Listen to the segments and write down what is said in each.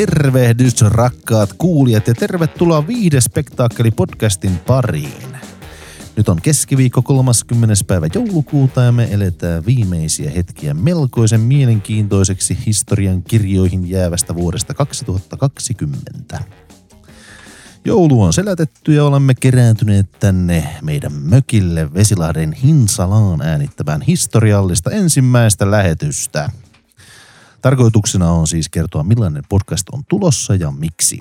Tervehdys rakkaat kuulijat ja tervetuloa Viihdespektaakkeli podcastin pariin. Nyt on keskiviikko 30. päivä joulukuuta ja me eletään viimeisiä hetkiä melkoisen mielenkiintoiseksi historian kirjoihin jäävästä vuodesta 2020. Joulu on selätetty ja olemme kerääntyneet tänne meidän mökille Vesilahden Hinsalaan äänittämään historiallista ensimmäistä lähetystä. Tarkoituksena on siis kertoa millainen podcast on tulossa ja miksi.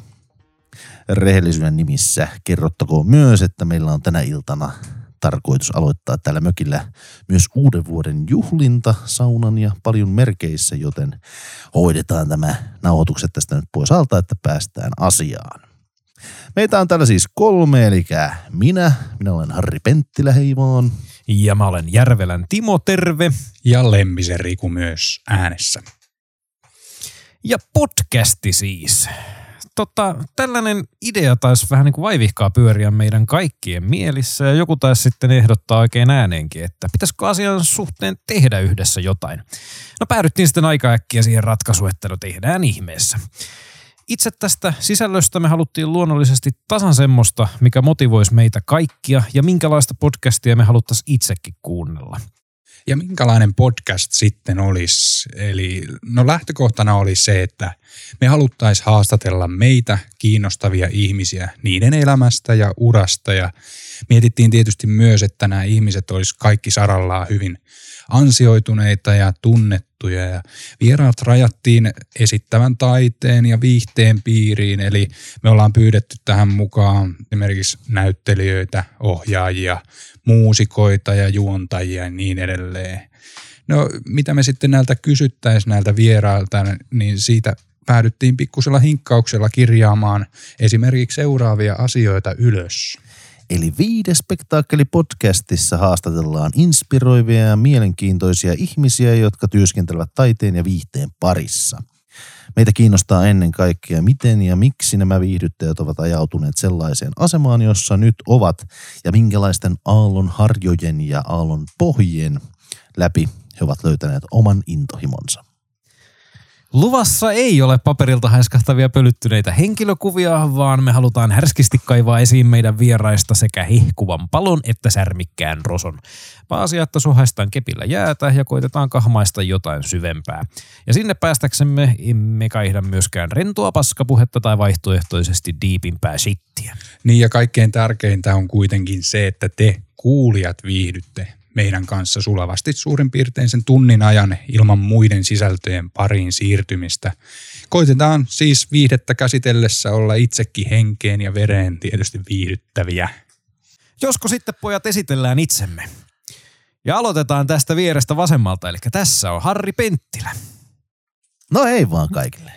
Rehellisyyden nimissä kerrottakoon myös, että meillä on tänä iltana tarkoitus aloittaa täällä mökillä myös uuden vuoden juhlinta saunan ja paljon merkeissä, joten hoidetaan tämä nauhoitukset tästä nyt pois alta, että päästään asiaan. Meitä on täällä siis kolme, eli minä, minä olen Harri Penttilä, hei vaan. Ja mä olen Järvelän Timo, terve. Ja Lemmisen Riku myös äänessä. Ja podcasti siis. Tota, tällainen idea taisi vähän niin kuin vaivihkaa pyöriä meidän kaikkien mielissä ja joku taisi sitten ehdottaa oikein ääneenkin, että pitäisikö asian suhteen tehdä yhdessä jotain. No päädyttiin sitten aika äkkiä siihen ratkaisuun, että no tehdään ihmeessä. Itse tästä sisällöstä me haluttiin luonnollisesti tasan semmoista, mikä motivoisi meitä kaikkia ja minkälaista podcastia me haluttaisiin itsekin kuunnella. Ja minkälainen podcast sitten olisi? Eli no lähtökohtana oli se, että me haluttaisiin haastatella meitä kiinnostavia ihmisiä niiden elämästä ja urasta ja mietittiin tietysti myös, että nämä ihmiset olisi kaikki sarallaan hyvin ansioituneita ja tunnettuja ja vieraat rajattiin esittävän taiteen ja viihteen piiriin, eli me ollaan pyydetty tähän mukaan esimerkiksi näyttelijöitä, ohjaajia, muusikoita ja juontajia ja niin edelleen. No mitä me sitten näiltä kysyttäisiin näiltä vierailta, niin siitä päädyttiin pikkusella hinkkauksella kirjaamaan esimerkiksi seuraavia asioita ylös. Eli viides spektaakkeli podcastissa haastatellaan inspiroivia ja mielenkiintoisia ihmisiä, jotka työskentelevät taiteen ja viihteen parissa. Meitä kiinnostaa ennen kaikkea, miten ja miksi nämä viihdyttäjät ovat ajautuneet sellaiseen asemaan, jossa nyt ovat, ja minkälaisten aallon harjojen ja aallon pohjien läpi he ovat löytäneet oman intohimonsa. Luvassa ei ole paperilta haiskahtavia pölyttyneitä henkilökuvia, vaan me halutaan härskisti kaivaa esiin meidän vieraista sekä hihkuvan palon että särmikkään roson. Pääasia, että suhaistaan kepillä jäätä ja koitetaan kahmaista jotain syvempää. Ja sinne päästäksemme emme kaihda myöskään rentoa paskapuhetta tai vaihtoehtoisesti diipimpää shittiä. Niin ja kaikkein tärkeintä on kuitenkin se, että te kuulijat viihdytte meidän kanssa sulavasti suurin piirtein sen tunnin ajan ilman muiden sisältöjen pariin siirtymistä. Koitetaan siis viihdettä käsitellessä olla itsekin henkeen ja vereen tietysti viihdyttäviä. Josko sitten pojat esitellään itsemme. Ja aloitetaan tästä vierestä vasemmalta, eli tässä on Harri Penttilä. No ei vaan kaikille.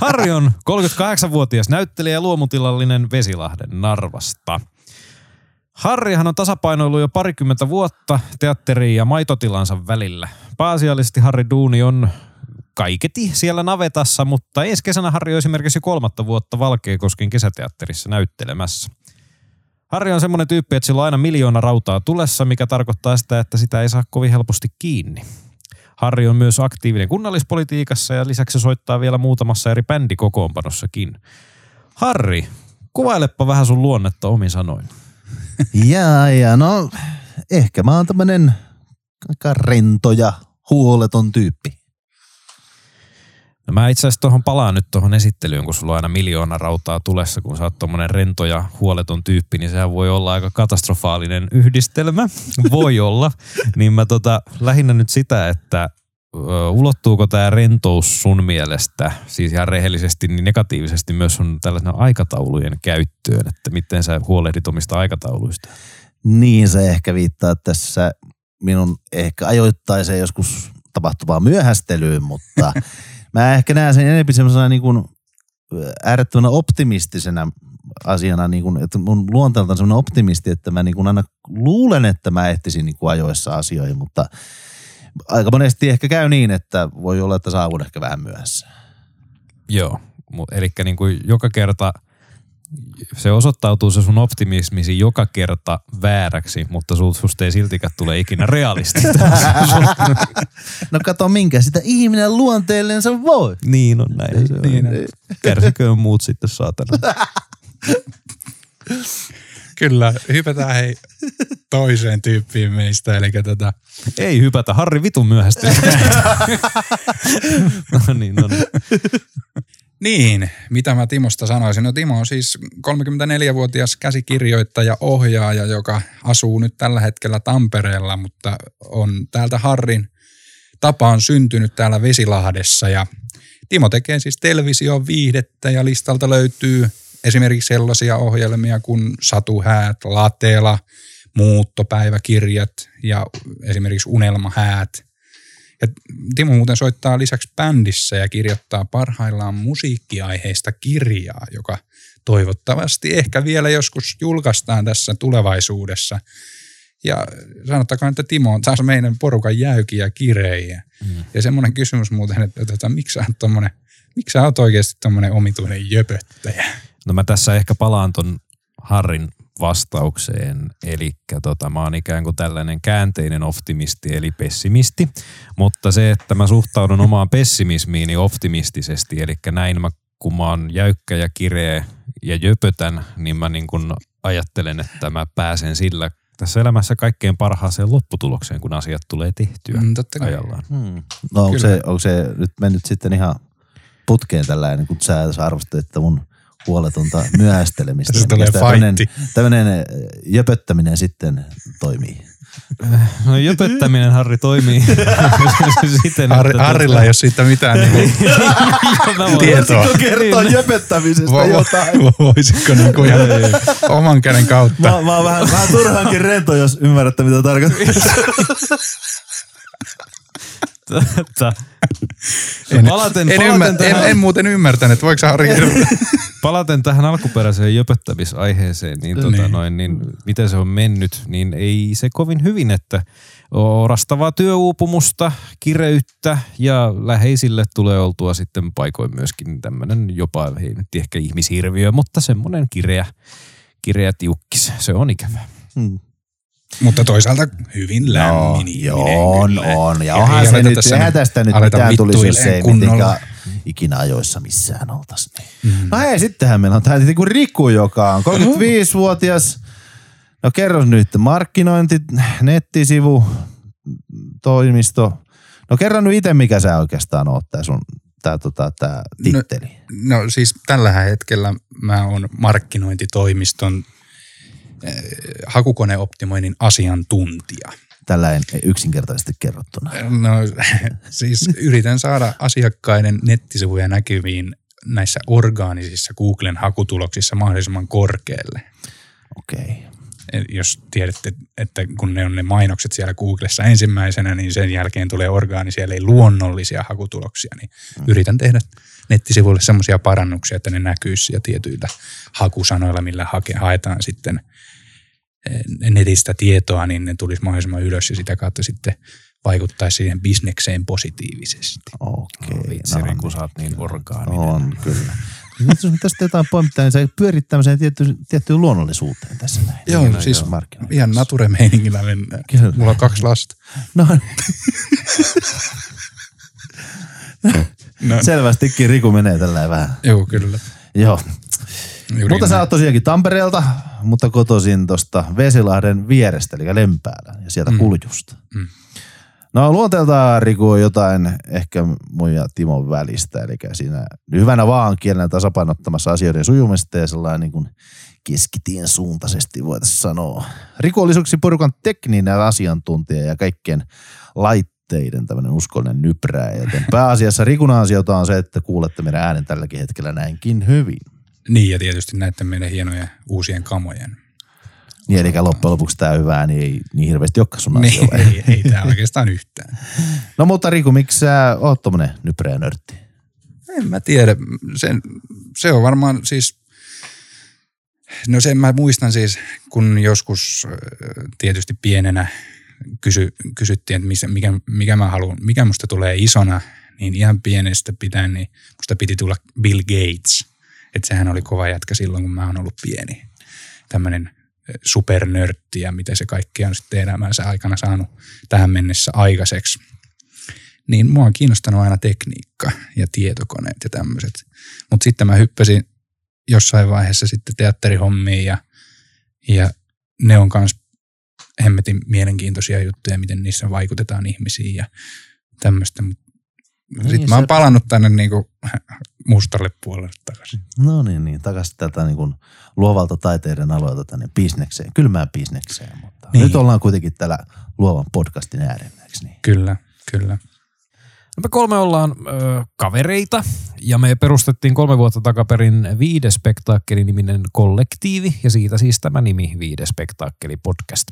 Harri on 38-vuotias näyttelijä ja luomutilallinen Vesilahden Narvasta – Harrihan on tasapainoillut jo parikymmentä vuotta teatteriin ja maitotilansa välillä. Pääasiallisesti Harri Duuni on kaiketi siellä navetassa, mutta ensi kesänä Harri on esimerkiksi kolmatta vuotta Valkeakosken kesäteatterissa näyttelemässä. Harri on semmoinen tyyppi, että sillä on aina miljoona rautaa tulessa, mikä tarkoittaa sitä, että sitä ei saa kovin helposti kiinni. Harri on myös aktiivinen kunnallispolitiikassa ja lisäksi soittaa vielä muutamassa eri bändikokoonpanossakin. Harri, kuvailepa vähän sun luonnetta omin sanoin. Jaa, ja no ehkä mä oon tämmönen aika rento ja huoleton tyyppi. No mä itse asiassa tuohon palaan nyt tuohon esittelyyn, kun sulla on aina miljoona rautaa tulessa, kun sä oot tommonen rento ja huoleton tyyppi, niin sehän voi olla aika katastrofaalinen yhdistelmä. voi olla. Niin mä tota, lähinnä nyt sitä, että ulottuuko tämä rentous sun mielestä, siis ihan rehellisesti, niin negatiivisesti myös on tällaisena aikataulujen käyttöön, että miten sä huolehdit omista aikatauluista? Niin, se ehkä viittaa tässä minun ehkä ajoittaiseen joskus tapahtuvaan myöhästelyyn, mutta mä ehkä näen sen enemmän semmoisena niin kuin äärettömänä optimistisena asiana, niin kuin, että mun luonteelta on semmoinen optimisti, että mä niin kuin aina luulen, että mä ehtisin niin kuin ajoissa asioihin, mutta – aika monesti ehkä käy niin, että voi olla, että saavun ehkä vähän myöhässä. Joo, eli niin kuin joka kerta se osoittautuu se sun optimismisi joka kerta vääräksi, mutta sul- susta ei siltikään tule ikinä realistista. No kato minkä sitä ihminen luonteellensa voi. niin on näin. Se on. Niin on. Kärsiköön muut sitten saatana. Kyllä, hypätään hei toiseen tyyppiin meistä, eli tota, Ei hypätä, Harri vitun myöhästi. no niin, no niin. Niin, mitä mä Timosta sanoisin? No Timo on siis 34-vuotias käsikirjoittaja, ohjaaja, joka asuu nyt tällä hetkellä Tampereella, mutta on täältä Harrin tapaan syntynyt täällä Vesilahdessa ja Timo tekee siis television viihdettä ja listalta löytyy esimerkiksi sellaisia ohjelmia kuin Satuhäät, Latela, Muuttopäiväkirjat ja esimerkiksi Unelmahäät – ja Timo muuten soittaa lisäksi bändissä ja kirjoittaa parhaillaan musiikkiaiheista kirjaa, joka toivottavasti ehkä vielä joskus julkaistaan tässä tulevaisuudessa. Ja sanottakoon, että Timo on taas meidän porukan jäykiä kirejä. Mm. Ja semmoinen kysymys muuten, että, että, että miksi sä oot tommonen, miksi sä oot oikeasti tommonen omituinen jöpöttäjä? No mä tässä ehkä palaan ton Harrin vastaukseen. Eli tota, mä oon ikään kuin tällainen käänteinen optimisti eli pessimisti, mutta se, että mä suhtaudun omaan pessimismiini optimistisesti, eli näin mä, kun mä oon jäykkä ja kireä ja jöpötän, niin mä niin kun ajattelen, että mä pääsen sillä tässä elämässä kaikkein parhaaseen lopputulokseen, kun asiat tulee tehtyä Mm, totta kai. ajallaan. Hmm. No onko Kyllä. se, onko se nyt mennyt sitten ihan putkeen tällainen, kun sä, sä arvostelet että mun huoletonta myöhästelemistä. Tässä tulee tämmönen- eh, jöpöttäminen sitten toimii. No jöpöttäminen Harri toimii siten, Har, että... Harrilla ei ole siitä mitään niin voin- tietoa. kertoa jöpöttämisestä Vo- vo- Voisitko niin kuin ihan oman käden kautta? Mä, mä oon vähän, vähän turhaankin rento, jos ymmärrätte mitä tarkoittaa. En, Palaten, en, palaten, ymmär, en, tähän, en muuten ymmärtänyt, voiko Harri palaten tähän alkuperäiseen jöpöttämisaiheeseen, niin, tota, Niin. Noin, niin miten se on mennyt, niin ei se kovin hyvin, että orastavaa työuupumusta, kireyttä ja läheisille tulee oltua sitten paikoin myöskin tämmöinen jopa, ei nyt ehkä ihmishirviö, mutta semmoinen kireä, kireä tiukkis. Se on ikävä. Hmm. Mutta toisaalta hyvin Joo, lämmin ihminen joo, on, kyllä. on. Ja Ja onhan se nyt, tässä eihän tästä nyt mitään tulisi, jos ei kunnolla. mitenkään ikinä ajoissa missään oltaisi. Mm. No hei, sittenhän meillä on täällä kuin Riku, joka on 35-vuotias. No kerro nyt, markkinointi, nettisivu, toimisto. No kerro nyt itse, mikä sä oikeastaan oot tää sun tää, tota, tää titteli. No siis tällä hetkellä mä oon markkinointitoimiston hakukoneoptimoinnin asiantuntija. Tällainen yksinkertaisesti kerrottuna. No siis yritän saada asiakkaiden nettisivuja näkyviin näissä orgaanisissa Googlen hakutuloksissa mahdollisimman korkealle. Okei. Okay. Et Jos tiedätte, että kun ne on ne mainokset siellä Googlessa ensimmäisenä, niin sen jälkeen tulee orgaanisia eli luonnollisia hakutuloksia, niin mm. yritän tehdä nettisivuille semmoisia parannuksia, että ne näkyisi siellä tietyillä hakusanoilla, millä hake, haetaan sitten eh, netistä tietoa, niin ne tulisi mahdollisimman ylös ja sitä kautta sitten vaikuttaisi siihen bisnekseen positiivisesti. Okei. Vitsi, no Riku, niin. sä oot niin orgaaninen. On, kyllä. Nyt jos tästä jotain poimittaa, niin se pyörit tämmöiseen tiettyyn, tiettyyn luonnollisuuteen tässä näin. Joo, siis on markkinointi. ihan nature-meiningillä mennään. Kyllä. Mulla on kaksi lasta. No, No, selvästikin Riku menee tällä vähän. joo, kyllä. Joo. Juuri Mutta sä näin. oot tosiaankin Tampereelta, mutta kotoisin tuosta Vesilahden vierestä, eli Lempäällä ja sieltä mm. Kuljusta. Mm. No luonteeltaan Riku on jotain ehkä mun ja Timon välistä, eli siinä hyvänä vaan kielenä tasapainottamassa asioiden sujumista ja sellainen niin kuin keskitien suuntaisesti voitaisiin sanoa. Riku oli suksi porukan tekninen asiantuntija ja kaikkien laitteiden tämmöinen uskollinen nyprää, joten pääasiassa Rikun ansiota on se, että kuulette meidän äänen tälläkin hetkellä näinkin hyvin. Niin, ja tietysti näiden meidän hienojen uusien kamojen. Niin, eli loppujen lopuksi tämä hyvää, niin ei niin hirveästi olekaan sun asia. Niin, ei, ei tämä oikeastaan yhtään. No mutta Riku, miksi sä oot tommonen nypreä nörtti? En mä tiedä. Se, se on varmaan siis, no sen mä muistan siis, kun joskus äh, tietysti pienenä kysy, kysyttiin, että missä, mikä, mikä mä haluan, mikä musta tulee isona, niin ihan pienestä pitäen, niin musta piti tulla Bill Gates. Että sehän oli kova jätkä silloin, kun mä oon ollut pieni. Tämmöinen supernörtti ja miten se kaikki on sitten elämänsä aikana saanut tähän mennessä aikaiseksi. Niin mua on kiinnostanut aina tekniikka ja tietokoneet ja tämmöiset. Mutta sitten mä hyppäsin jossain vaiheessa sitten teatterihommiin ja, ja ne on myös hemmetin mielenkiintoisia juttuja, miten niissä vaikutetaan ihmisiin ja tämmöistä. Niin, Sitten mä oon palannut tänne niinku mustalle puolelle takaisin. No niin, niin takaisin tätä niin kuin luovalta taiteiden alueelta tänne bisnekseen, kylmään bisnekseen. Mutta niin. nyt ollaan kuitenkin täällä luovan podcastin äärellä, niin? Kyllä, kyllä. No me kolme ollaan ö, kavereita ja me perustettiin kolme vuotta takaperin Viide Spektaakkeli-niminen kollektiivi ja siitä siis tämä nimi Viide Spektaakkeli podcast.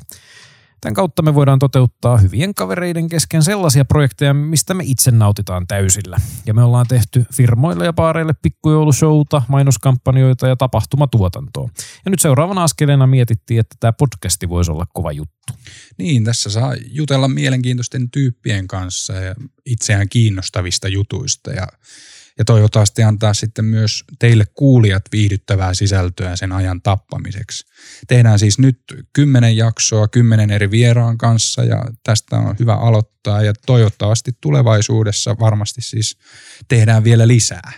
Tämän kautta me voidaan toteuttaa hyvien kavereiden kesken sellaisia projekteja, mistä me itse nautitaan täysillä. Ja me ollaan tehty firmoille ja paareille pikkujoulushowta, mainoskampanjoita ja tapahtumatuotantoa. Ja nyt seuraavana askeleena mietittiin, että tämä podcasti voisi olla kova juttu. Niin, tässä saa jutella mielenkiintoisten tyyppien kanssa ja itseään kiinnostavista jutuista ja ja toivottavasti antaa sitten myös teille kuulijat viihdyttävää sisältöä sen ajan tappamiseksi. Tehdään siis nyt kymmenen jaksoa kymmenen eri vieraan kanssa ja tästä on hyvä aloittaa ja toivottavasti tulevaisuudessa varmasti siis tehdään vielä lisää.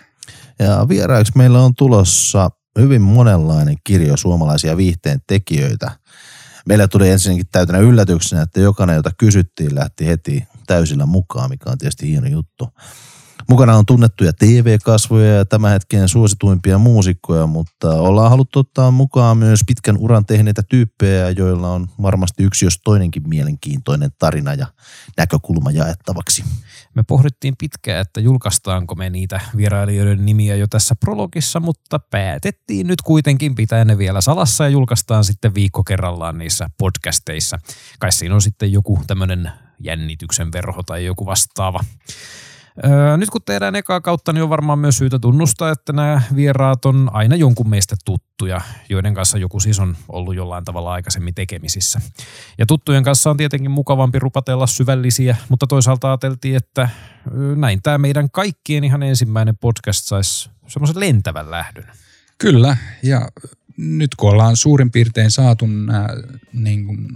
Ja vieraiksi meillä on tulossa hyvin monenlainen kirjo suomalaisia viihteen tekijöitä. Meillä tuli ensinnäkin täytänä yllätyksenä, että jokainen, jota kysyttiin, lähti heti täysillä mukaan, mikä on tietysti hieno juttu. Mukana on tunnettuja TV-kasvoja ja tämän hetken suosituimpia muusikkoja, mutta ollaan haluttu ottaa mukaan myös pitkän uran tehneitä tyyppejä, joilla on varmasti yksi jos toinenkin mielenkiintoinen tarina ja näkökulma jaettavaksi. Me pohdittiin pitkään, että julkaistaanko me niitä vierailijoiden nimiä jo tässä prologissa, mutta päätettiin nyt kuitenkin pitää ne vielä salassa ja julkaistaan sitten viikko kerrallaan niissä podcasteissa. Kai siinä on sitten joku tämmöinen jännityksen verho tai joku vastaava. Öö, nyt kun tehdään ekaa kautta, niin on varmaan myös syytä tunnustaa, että nämä vieraat on aina jonkun meistä tuttuja, joiden kanssa joku siis on ollut jollain tavalla aikaisemmin tekemisissä. Ja tuttujen kanssa on tietenkin mukavampi rupatella syvällisiä, mutta toisaalta ajateltiin, että näin tämä meidän kaikkien ihan ensimmäinen podcast saisi semmoisen lentävän lähdön. Kyllä, ja nyt kun ollaan suurin piirtein saatu nämä niin kuin,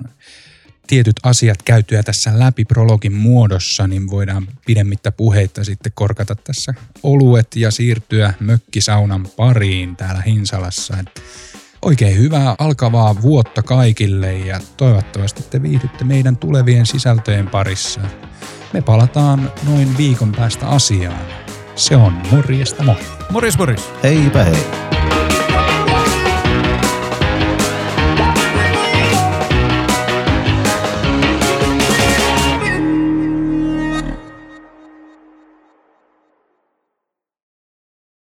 tietyt asiat käytyä tässä läpi prologin muodossa, niin voidaan pidemmittä puheitta sitten korkata tässä oluet ja siirtyä mökkisaunan pariin täällä Hinsalassa. Et oikein hyvää alkavaa vuotta kaikille ja toivottavasti te viihdytte meidän tulevien sisältöjen parissa. Me palataan noin viikon päästä asiaan. Se on morjesta moi. Morjes morjes. Heipä hei.